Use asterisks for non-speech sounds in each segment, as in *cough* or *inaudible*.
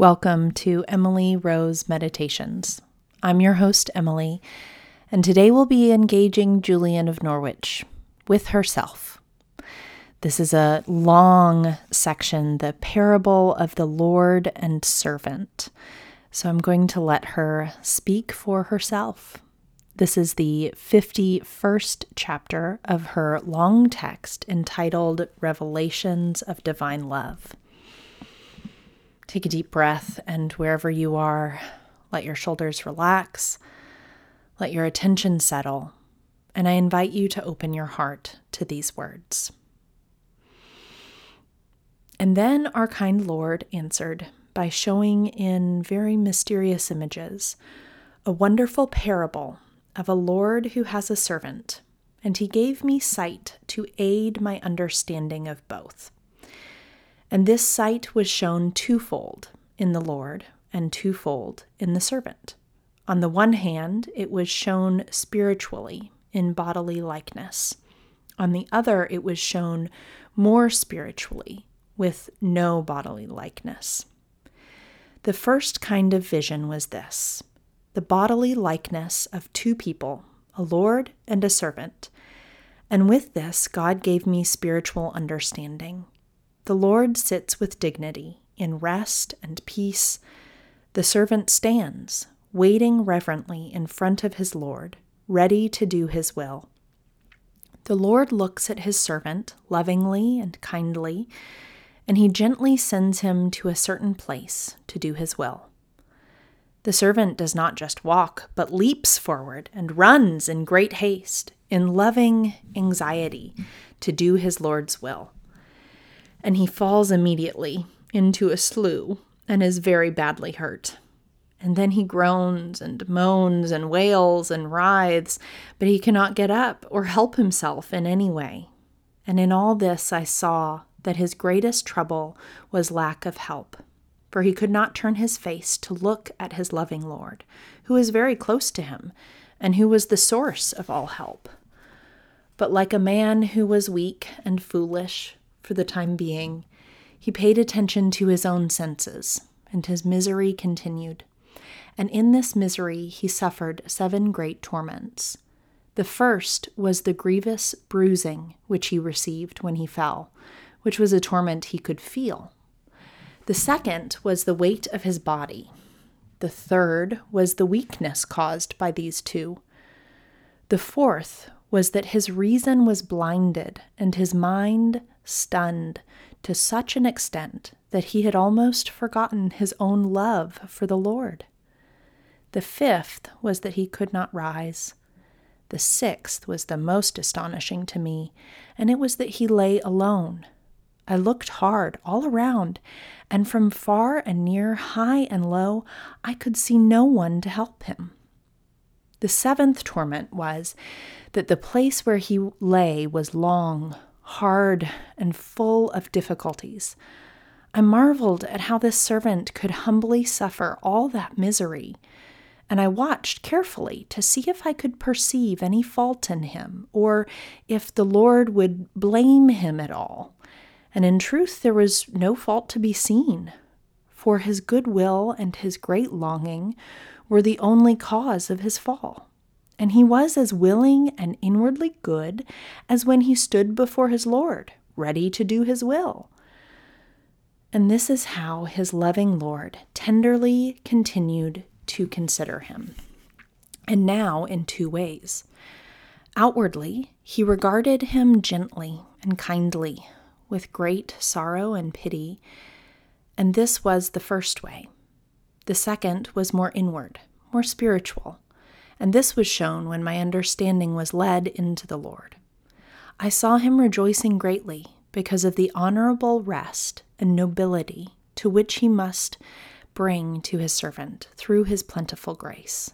Welcome to Emily Rose Meditations. I'm your host, Emily, and today we'll be engaging Julian of Norwich with herself. This is a long section, the parable of the Lord and servant. So I'm going to let her speak for herself. This is the 51st chapter of her long text entitled Revelations of Divine Love. Take a deep breath, and wherever you are, let your shoulders relax, let your attention settle, and I invite you to open your heart to these words. And then our kind Lord answered by showing in very mysterious images a wonderful parable of a Lord who has a servant, and he gave me sight to aid my understanding of both. And this sight was shown twofold in the Lord and twofold in the servant. On the one hand, it was shown spiritually in bodily likeness. On the other, it was shown more spiritually with no bodily likeness. The first kind of vision was this the bodily likeness of two people, a Lord and a servant. And with this, God gave me spiritual understanding. The Lord sits with dignity, in rest and peace. The servant stands, waiting reverently in front of his Lord, ready to do his will. The Lord looks at his servant lovingly and kindly, and he gently sends him to a certain place to do his will. The servant does not just walk, but leaps forward and runs in great haste, in loving anxiety, to do his Lord's will and he falls immediately into a slough and is very badly hurt. And then he groans and moans and wails and writhes, but he cannot get up or help himself in any way. And in all this I saw that his greatest trouble was lack of help, for he could not turn his face to look at his loving Lord, who is very close to him, and who was the source of all help. But like a man who was weak and foolish, for the time being, he paid attention to his own senses, and his misery continued. And in this misery he suffered seven great torments. The first was the grievous bruising which he received when he fell, which was a torment he could feel. The second was the weight of his body. The third was the weakness caused by these two. The fourth was that his reason was blinded and his mind stunned to such an extent that he had almost forgotten his own love for the Lord. The fifth was that he could not rise. The sixth was the most astonishing to me, and it was that he lay alone. I looked hard all around, and from far and near, high and low, I could see no one to help him. The seventh torment was that the place where he lay was long, hard, and full of difficulties. I marveled at how this servant could humbly suffer all that misery, and I watched carefully to see if I could perceive any fault in him, or if the Lord would blame him at all. And in truth, there was no fault to be seen, for his good will and his great longing were the only cause of his fall and he was as willing and inwardly good as when he stood before his Lord, ready to do his will. And this is how his loving Lord tenderly continued to consider him. And now in two ways. Outwardly, he regarded him gently and kindly, with great sorrow and pity, and this was the first way. The second was more inward, more spiritual and this was shown when my understanding was led into the Lord. I saw him rejoicing greatly because of the honorable rest and nobility to which he must bring to his servant through his plentiful grace.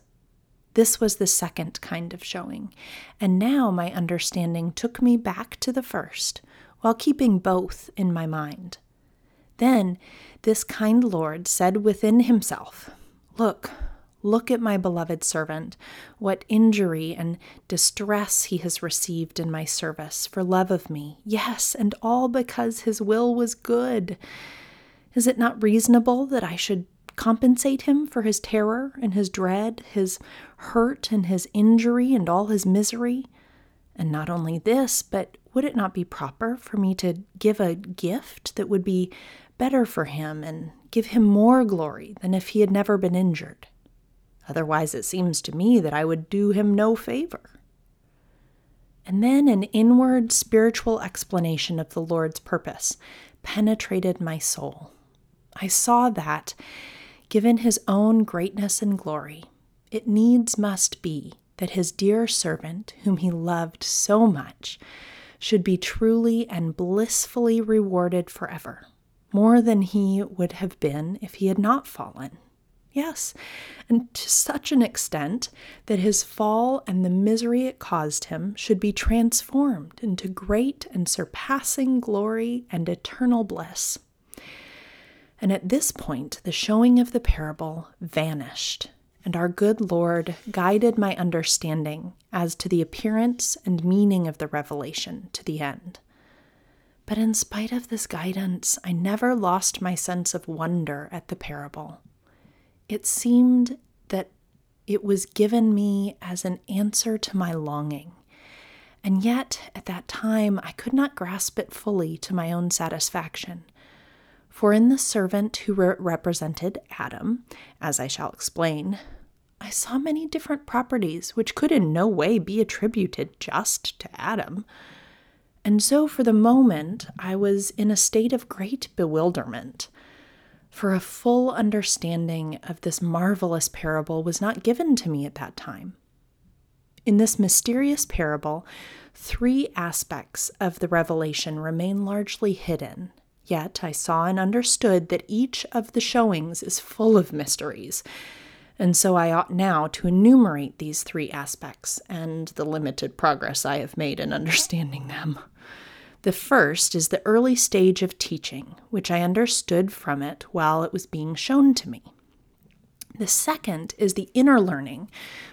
This was the second kind of showing, and now my understanding took me back to the first, while keeping both in my mind. Then this kind Lord said within himself, Look, Look at my beloved servant, what injury and distress he has received in my service for love of me. Yes, and all because his will was good. Is it not reasonable that I should compensate him for his terror and his dread, his hurt and his injury and all his misery? And not only this, but would it not be proper for me to give a gift that would be better for him and give him more glory than if he had never been injured? Otherwise, it seems to me that I would do him no favor. And then an inward spiritual explanation of the Lord's purpose penetrated my soul. I saw that, given his own greatness and glory, it needs must be that his dear servant, whom he loved so much, should be truly and blissfully rewarded forever, more than he would have been if he had not fallen. Yes, and to such an extent that his fall and the misery it caused him should be transformed into great and surpassing glory and eternal bliss. And at this point, the showing of the parable vanished, and our good Lord guided my understanding as to the appearance and meaning of the revelation to the end. But in spite of this guidance, I never lost my sense of wonder at the parable it seemed that it was given me as an answer to my longing. And yet, at that time, I could not grasp it fully to my own satisfaction. For in the servant who re- represented Adam, as I shall explain, I saw many different properties which could in no way be attributed just to Adam. And so, for the moment, I was in a state of great bewilderment for a full understanding of this marvelous parable was not given to me at that time. In this mysterious parable, three aspects of the revelation remain largely hidden. Yet I saw and understood that each of the showings is full of mysteries, and so I ought now to enumerate these three aspects and the limited progress I have made in understanding them. The first is the early stage of teaching, which I understood from it while it was being shown to me. The second is the inner learning,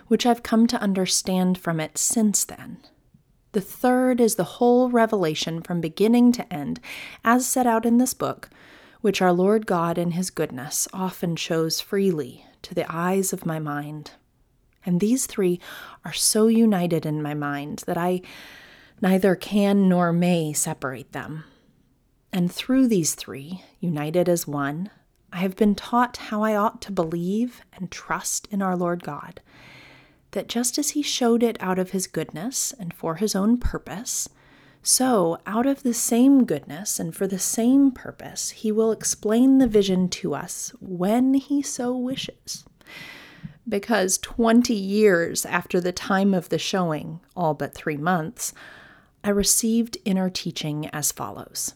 which I've come to understand from it since then. The third is the whole revelation from beginning to end, as set out in this book, which our Lord God in His goodness often shows freely to the eyes of my mind. And these three are so united in my mind that I Neither can nor may separate them. And through these three, united as one, I have been taught how I ought to believe and trust in our Lord God, that just as He showed it out of His goodness and for His own purpose, so out of the same goodness and for the same purpose, He will explain the vision to us when He so wishes. Because 20 years after the time of the showing, all but three months, I received inner teaching as follows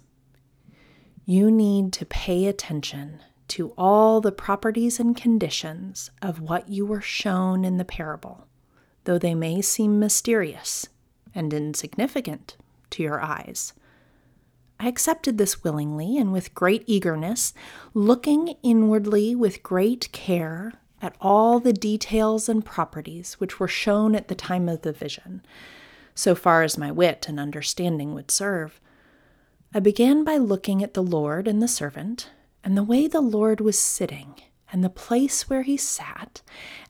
You need to pay attention to all the properties and conditions of what you were shown in the parable, though they may seem mysterious and insignificant to your eyes. I accepted this willingly and with great eagerness, looking inwardly with great care at all the details and properties which were shown at the time of the vision, so far as my wit and understanding would serve. I began by looking at the Lord and the servant, and the way the Lord was sitting, and the place where he sat,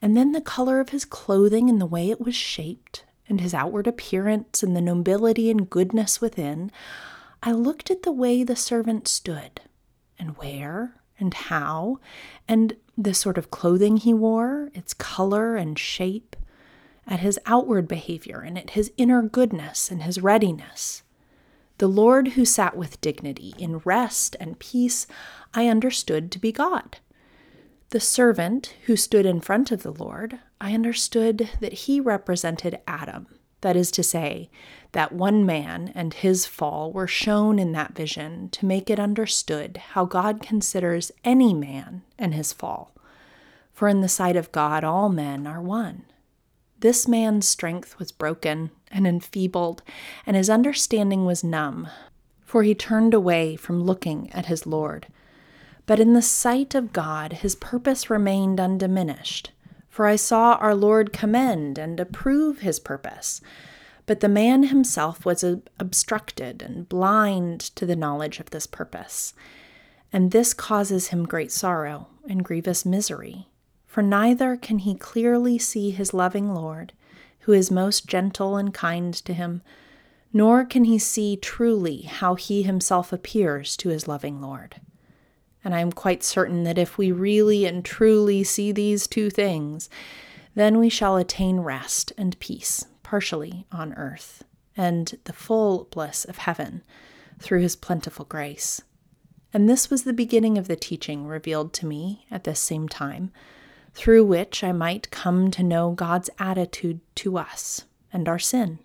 and then the color of his clothing and the way it was shaped, and his outward appearance and the nobility and goodness within. I looked at the way the servant stood, and where, and how, and the sort of clothing he wore, its color and shape, at his outward behavior and at his inner goodness and his readiness. The Lord who sat with dignity in rest and peace, I understood to be God. The servant who stood in front of the Lord, I understood that he represented Adam. That is to say, that one man and his fall were shown in that vision to make it understood how God considers any man and his fall. For in the sight of God, all men are one. This man's strength was broken and enfeebled, and his understanding was numb, for he turned away from looking at his Lord. But in the sight of God, his purpose remained undiminished, for I saw our Lord commend and approve his purpose. But the man himself was obstructed and blind to the knowledge of this purpose. And this causes him great sorrow, and grievous misery, for neither can he clearly see his loving Lord, who is most gentle and kind to him, nor can he see truly how he himself appears to his loving Lord. And I am quite certain that if we really and truly see these two things, then we shall attain rest and peace, partially on earth, and the full bliss of heaven through his plentiful grace. And this was the beginning of the teaching revealed to me at this same time, through which I might come to know God's attitude to us and our sin.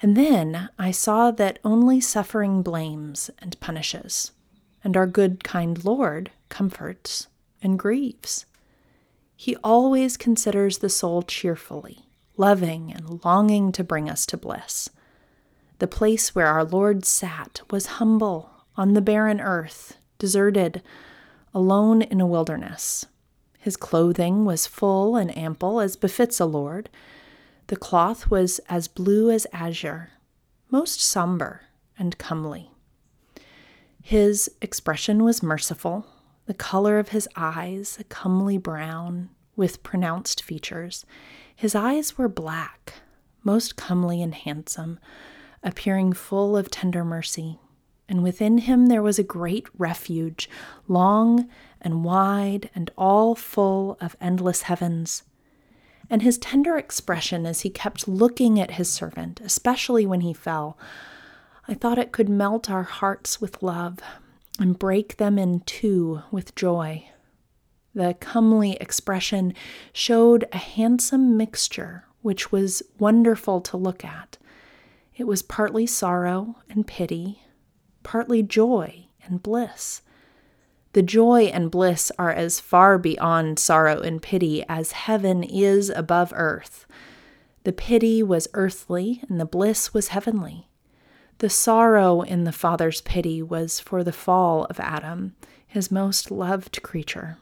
And then I saw that only suffering blames and punishes, and our good, kind Lord comforts and grieves. He always considers the soul cheerfully, loving and longing to bring us to bliss. The place where our Lord sat was humble on the barren earth, deserted, alone in a wilderness. His clothing was full and ample, as befits a lord. The cloth was as blue as azure, most somber and comely. His expression was merciful, the color of his eyes a comely brown with pronounced features. His eyes were black, most comely and handsome, appearing full of tender mercy and within him there was a great refuge, long and wide and all full of endless heavens. And his tender expression as he kept looking at his servant, especially when he fell, I thought it could melt our hearts with love and break them in two with joy. The comely expression showed a handsome mixture which was wonderful to look at. It was partly sorrow and pity, partly joy and bliss. The joy and bliss are as far beyond sorrow and pity as heaven is above earth. The pity was earthly, and the bliss was heavenly. The sorrow in the Father's pity was for the fall of Adam, his most loved creature.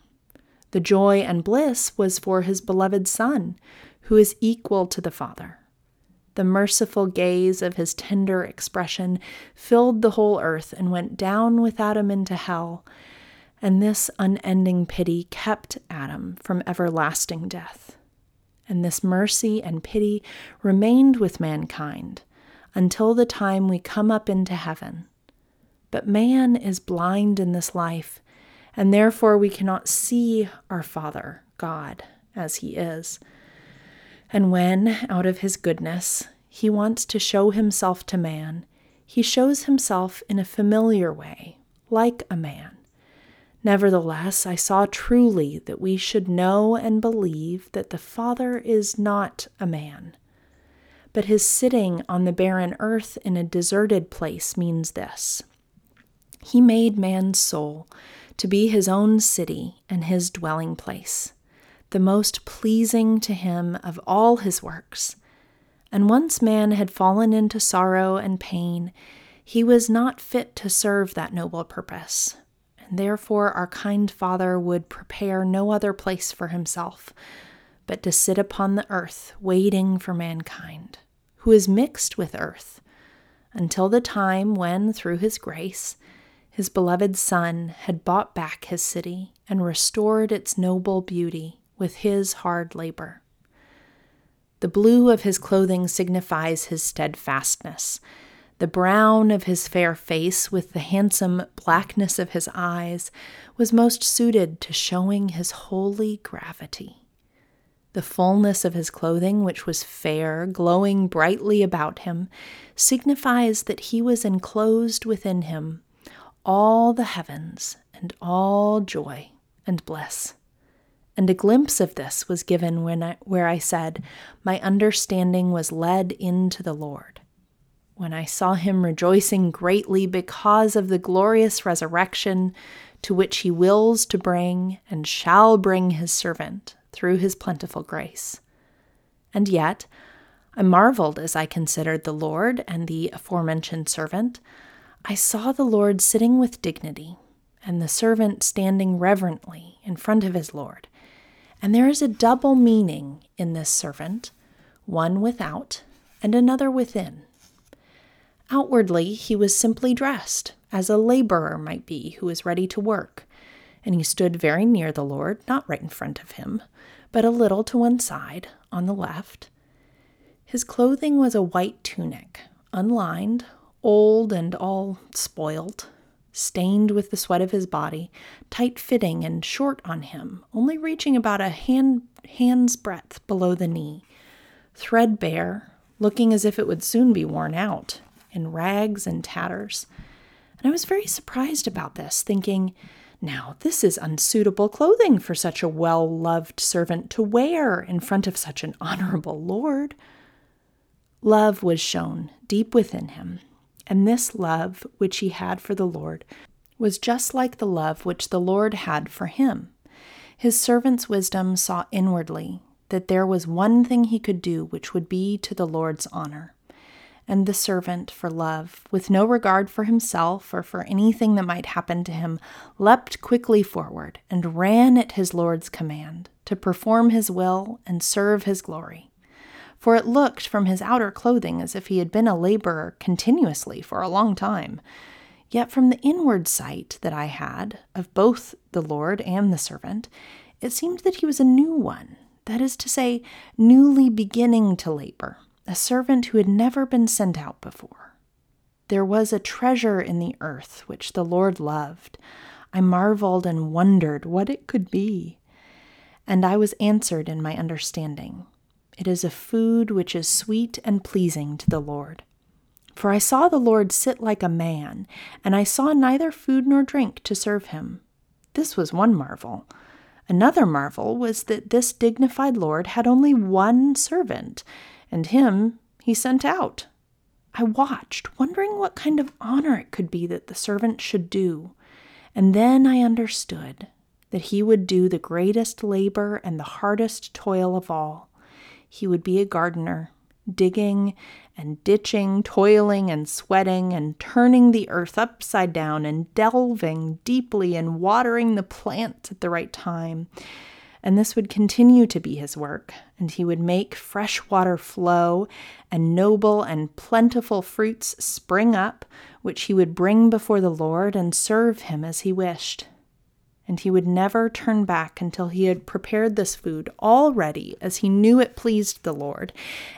The joy and bliss was for his beloved Son, who is equal to the Father. The merciful gaze of his tender expression filled the whole earth and went down with Adam into hell. And this unending pity kept Adam from everlasting death. And this mercy and pity remained with mankind until the time we come up into heaven. But man is blind in this life, and therefore we cannot see our Father, God, as he is. And when, out of his goodness, he wants to show himself to man, he shows himself in a familiar way, like a man. Nevertheless, I saw truly that we should know and believe that the Father is not a man. But his sitting on the barren earth in a deserted place means this He made man's soul to be his own city and his dwelling place the most pleasing to him of all his works. And once man had fallen into sorrow and pain, he was not fit to serve that noble purpose. Therefore, our kind Father would prepare no other place for himself, but to sit upon the earth, waiting for mankind, who is mixed with earth, until the time when, through his grace, his beloved Son had bought back his city and restored its noble beauty with his hard labor. The blue of his clothing signifies his steadfastness. The brown of his fair face, with the handsome blackness of his eyes, was most suited to showing his holy gravity. The fullness of his clothing, which was fair, glowing brightly about him, signifies that he was enclosed within him all the heavens and all joy and bliss. And a glimpse of this was given when I, where I said, My understanding was led into the Lord. When I saw him rejoicing greatly because of the glorious resurrection to which he wills to bring and shall bring his servant through his plentiful grace. And yet, I marveled as I considered the Lord and the aforementioned servant. I saw the Lord sitting with dignity, and the servant standing reverently in front of his Lord and there is a double meaning in this servant one without and another within. Outwardly, he was simply dressed, as a laborer might be who is ready to work, And he stood very near the Lord, not right in front of him, but a little to one side, on the left. His clothing was a white tunic, unlined, old and all spoilt, stained with the sweat of his body, tight fitting and short on him, only reaching about a hand, hand's breadth below the knee, threadbare, looking as if it would soon be worn out, in rags and tatters. And I was very surprised about this, thinking, now, this is unsuitable clothing for such a well loved servant to wear in front of such an *laughs* honorable lord. Love was shown deep within him, and this love which he had for the Lord was just like the love which the Lord had for him. His servant's wisdom saw inwardly that there was one thing he could do which would be to the Lord's honor and the servant for love, with no regard for himself or for anything that might happen to him, leapt quickly forward and ran at his Lord's command to perform his will and serve his glory. For it looked from his outer clothing as if he had been a laborer continuously for a long time. Yet from the inward sight that I had of both the Lord and the servant, it seemed that he was a new one, that is to say, newly beginning to labor a servant who had never been sent out before. There was a treasure in the earth which the Lord loved. I marveled and wondered what it could be. And I was answered in my understanding. It is a food which is sweet and pleasing to the Lord. For I saw the Lord sit like a man, and I saw neither food nor drink to serve him. This was one marvel. Another marvel was that this dignified Lord had only one servant, and him he sent out. I watched, wondering what kind of honor it could be that the servant should do, and then I understood that he would do the greatest labor and the hardest toil of all. He would be a gardener, digging and ditching, toiling and sweating, and turning the earth upside down, and delving deeply and watering the plants at the right time and this would continue to be his work, and he would make fresh water flow, and noble and plentiful fruits spring up, which he would bring before the Lord and serve him as he wished. And he would never turn back until he had prepared this food all ready, as he knew it pleased the Lord,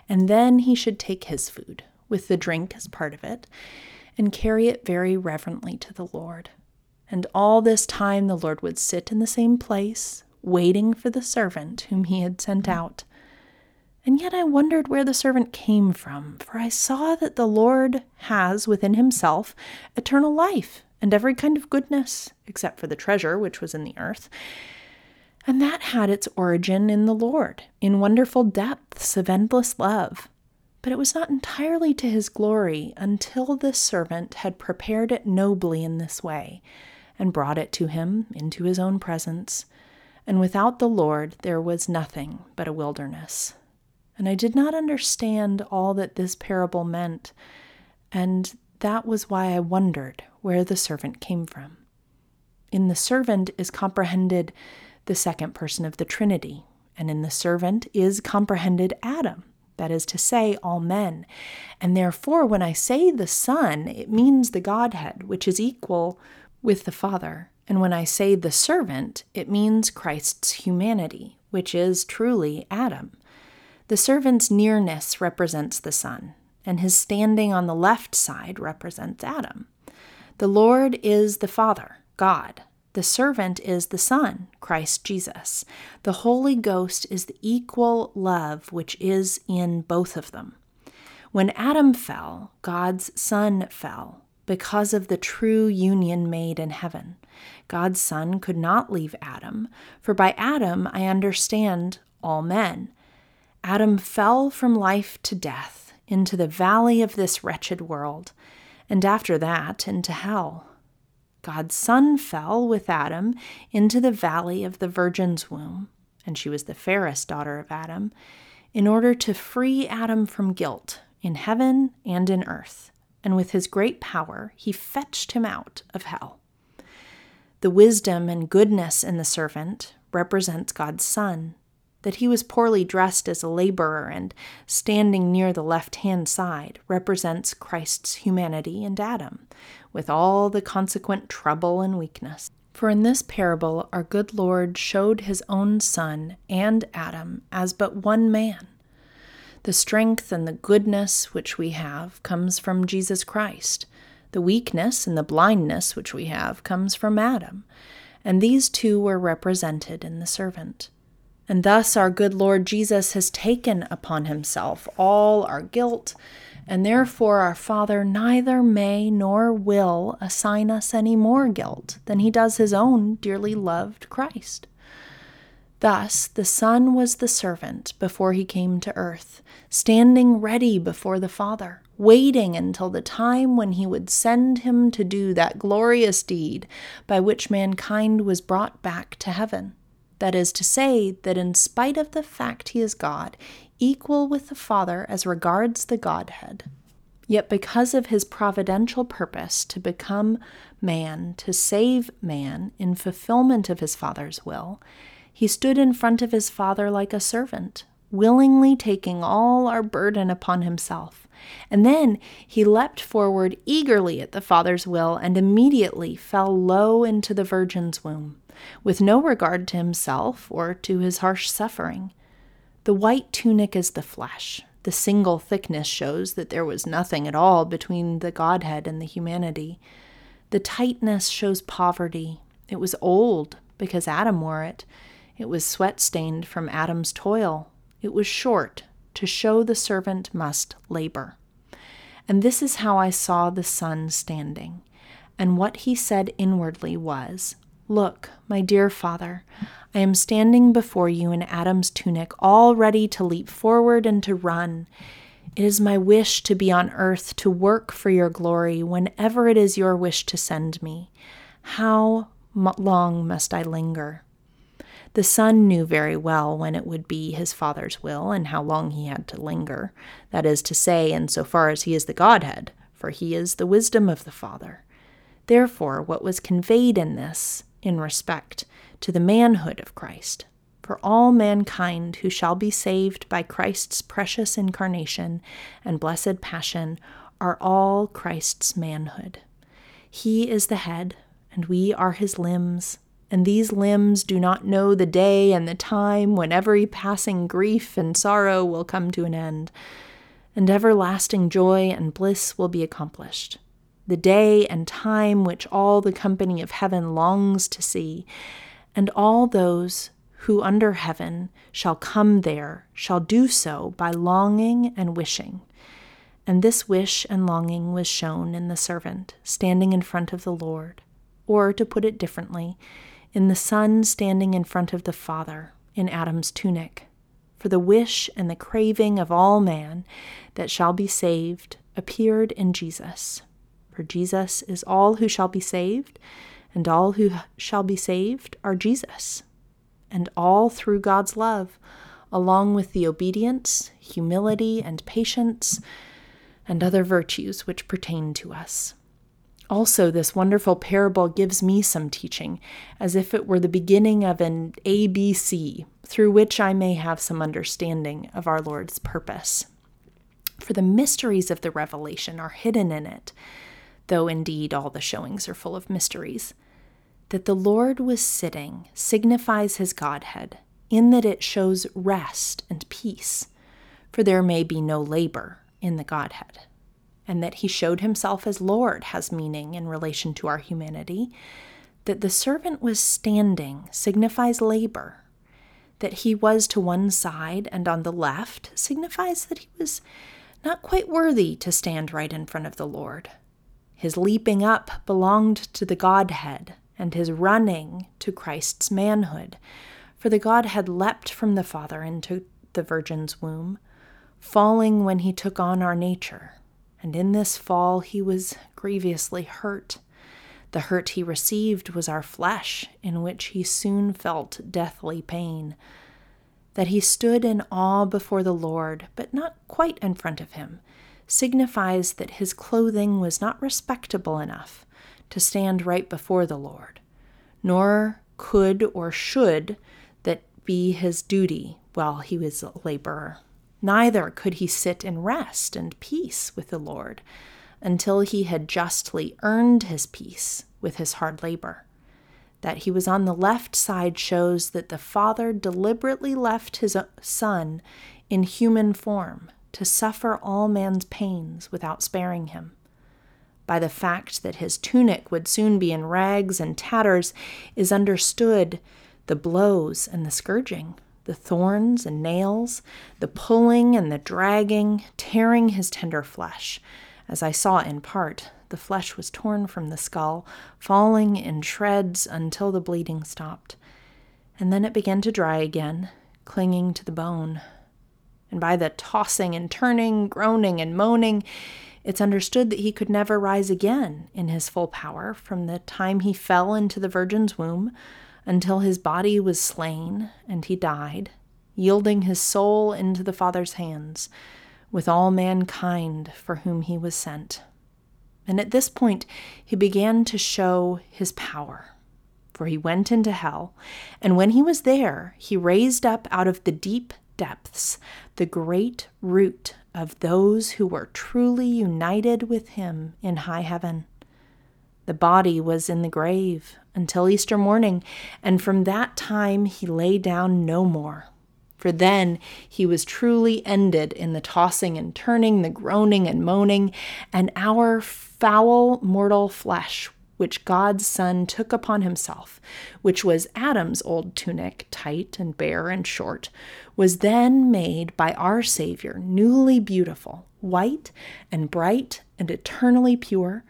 and then he should take his food, with the drink as part of it, and carry it very reverently to the Lord. And all this time the Lord would sit in the same place, waiting for the servant whom he had sent out. And yet I wondered where the servant came from, for I saw that the Lord has within himself eternal life and every kind of goodness, except for the treasure which was in the earth. And that had its origin in the Lord, in wonderful depths of endless love. But it was not entirely to his glory until this servant had prepared it nobly in this way, and brought it to him into his own presence and without the Lord there was nothing but a wilderness. And I did not understand all that this parable meant, and that was why I wondered where the servant came from. In the servant is comprehended the second person of the Trinity, and in the servant is comprehended Adam, that is to say, all men. And therefore, when I say the Son, it means the Godhead, which is equal with the Father. And when I say the servant, it means Christ's humanity, which is truly Adam. The servant's nearness represents the Son, and his standing on the left side represents Adam. The Lord is the Father, God. The servant is the Son, Christ Jesus. The Holy Ghost is the equal love which is in both of them. When Adam fell, God's Son fell because of the true union made in heaven. God's Son could not leave Adam, for by Adam I understand all men. Adam fell from life to death into the valley of this wretched world, and after that into hell. God's Son fell with Adam into the valley of the Virgin's womb, and she was the fairest daughter of Adam, in order to free Adam from guilt in heaven and in earth, and with his great power he fetched him out of hell. The wisdom and goodness in the servant represents God's Son, that he was poorly dressed as a laborer and standing near the left hand side represents Christ's humanity and Adam, with all the consequent trouble and weakness. For in this parable, our good Lord showed his own Son and Adam as but one man. The strength and the goodness which we have comes from Jesus Christ. The weakness and the blindness which we have comes from Adam. And these two were represented in the servant. And thus our good Lord Jesus has taken upon himself all our guilt and therefore our Father neither may nor will assign us any more guilt than he does his own dearly loved Christ. Thus, the Son was the servant before he came to earth, standing ready before the Father, waiting until the time when he would send him to do that glorious deed by which mankind was brought back to heaven. That is to say, that in spite of the fact he is God, equal with the Father as regards the Godhead, yet because of his providential purpose to become man, to save man in fulfillment of his Father's will, he stood in front of his Father like a servant, willingly taking all our burden upon himself. And then he leapt forward eagerly at the Father's will and immediately fell low into the Virgin's womb with no regard to himself or to his harsh suffering. The white tunic is the flesh. The single thickness shows that there was nothing at all between the Godhead and the humanity. The tightness shows poverty. It was old because Adam wore it. It was sweat stained from Adam's toil. It was short to show the servant must labor. And this is how I saw the Son standing. And what he said inwardly was, Look, my dear Father, I am standing before you in Adam's tunic, all ready to leap forward and to run. It is my wish to be on earth to work for your glory whenever it is your wish to send me. How long must I linger? The Son knew very well when it would be his Father's will and how long he had to linger. That is to say, in so far as he is the Godhead, for he is the wisdom of the Father. Therefore, what was conveyed in this in respect to the manhood of Christ. For all mankind who shall be saved by Christ's precious incarnation and blessed passion are all Christ's manhood. He is the head, and we are his limbs, and these limbs do not know the day and the time when every passing grief and sorrow will come to an end, and everlasting joy and bliss will be accomplished. The day and time which all the company of heaven longs to see, and all those who under heaven shall come there shall do so by longing and wishing. And this wish and longing was shown in the servant standing in front of the Lord, or to put it differently, in the Son standing in front of the Father in Adam's tunic. For the wish and the craving of all man that shall be saved appeared in Jesus. For Jesus is all who shall be saved, and all who shall be saved are Jesus. And all through God's love, along with the obedience, humility, and patience, and other virtues which pertain to us. Also, this wonderful parable gives me some teaching, as if it were the beginning of an ABC, through which I may have some understanding of our Lord's purpose. For the mysteries of the revelation are hidden in it, though indeed all the showings are full of mysteries. That the Lord was sitting signifies his Godhead, in that it shows rest and peace, for there may be no labor in the Godhead. And that he showed himself as Lord has meaning in relation to our humanity. That the servant was standing signifies labor. That he was to one side and on the left signifies that he was not quite worthy to stand right in front of the Lord. His leaping up belonged to the Godhead, and his running to Christ's manhood. For the Godhead leapt from the Father into the Virgin's womb, falling when he took on our nature. And in this fall he was grievously hurt. The hurt he received was our flesh, in which he soon felt deathly pain. That he stood in awe before the Lord, but not quite in front of him signifies that his clothing was not respectable enough to stand right before the Lord, nor could or should that be his duty while he was a laborer. Neither could he sit in rest and peace with the Lord until he had justly earned his peace with his hard labor. That he was on the left side shows that the Father deliberately left his Son in human form to suffer all man's pains without sparing him. By the fact that his tunic would soon be in rags and tatters is understood the blows and the scourging, the thorns and nails, the pulling and the dragging, tearing his tender flesh, as I saw in part the flesh was torn from the skull, falling in shreds until the bleeding stopped. And then it began to dry again, clinging to the bone. And by the tossing and turning, groaning and moaning, it's understood that he could never rise again in his full power from the time he fell into the Virgin's womb until his body was slain and he died, yielding his soul into the Father's hands with all mankind for whom he was sent. And at this point, he began to show his power. For he went into hell, and when he was there, he raised up out of the deep depths the great root of those who were truly united with him in high heaven. The body was in the grave until Easter morning, and from that time he lay down no more. For then he was truly ended in the tossing and turning, the groaning and moaning, and our foul mortal flesh, which God's Son took upon himself, which was Adam's old tunic, tight and bare and short, was then made by our Savior newly beautiful, white and bright and eternally pure,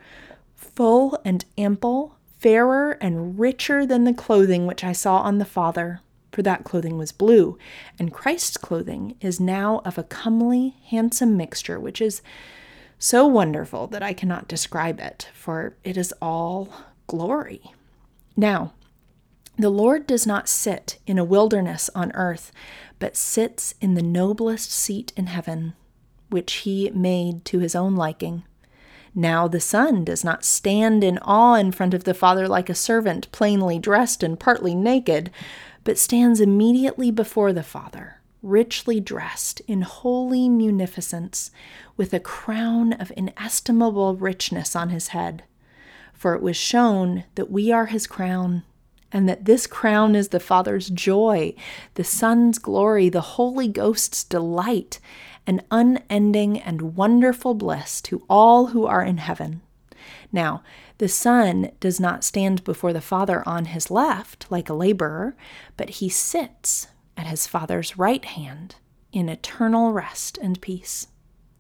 full and ample, fairer and richer than the clothing which I saw on the Father. For that clothing was blue, and Christ's clothing is now of a comely, handsome mixture, which is so wonderful that I cannot describe it, for it is all glory. Now, the Lord does not sit in a wilderness on earth, but sits in the noblest seat in heaven, which he made to his own liking. Now the Son does not stand in awe in front of the Father like a servant, plainly dressed and partly naked, but stands immediately before the Father richly dressed in holy munificence, with a crown of inestimable richness on his head. For it was shown that we are his crown, and that this crown is the Father's joy, the Son's glory, the Holy Ghost's delight, an unending and wonderful bliss to all who are in heaven. Now, the Son does not stand before the Father on his left like a laborer, but he sits at his Father's right hand in eternal rest and peace.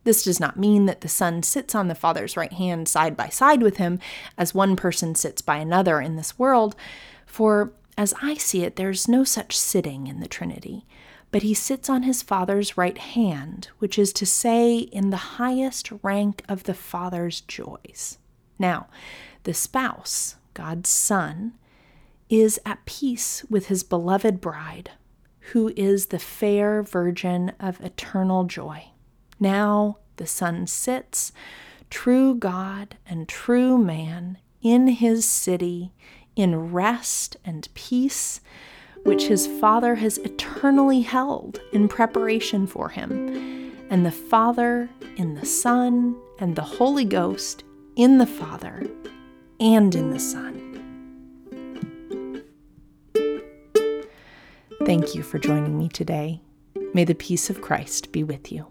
This does not mean that the Son sits on the Father's right hand side by side with him, as one person sits by another in this world, for as I see it, there's no such sitting in the Trinity, but he sits on his Father's right hand, which is to say, in the highest rank of the Father's joys. Now, the spouse, God's Son, is at peace with his beloved bride, who is the fair virgin of eternal joy. Now the Son sits, true God and true man, in his city, in rest and peace, which his Father has eternally held in preparation for him. And the Father in the Son, and the Holy Ghost in the Father and in the Son. Thank you for joining me today. May the peace of Christ be with you.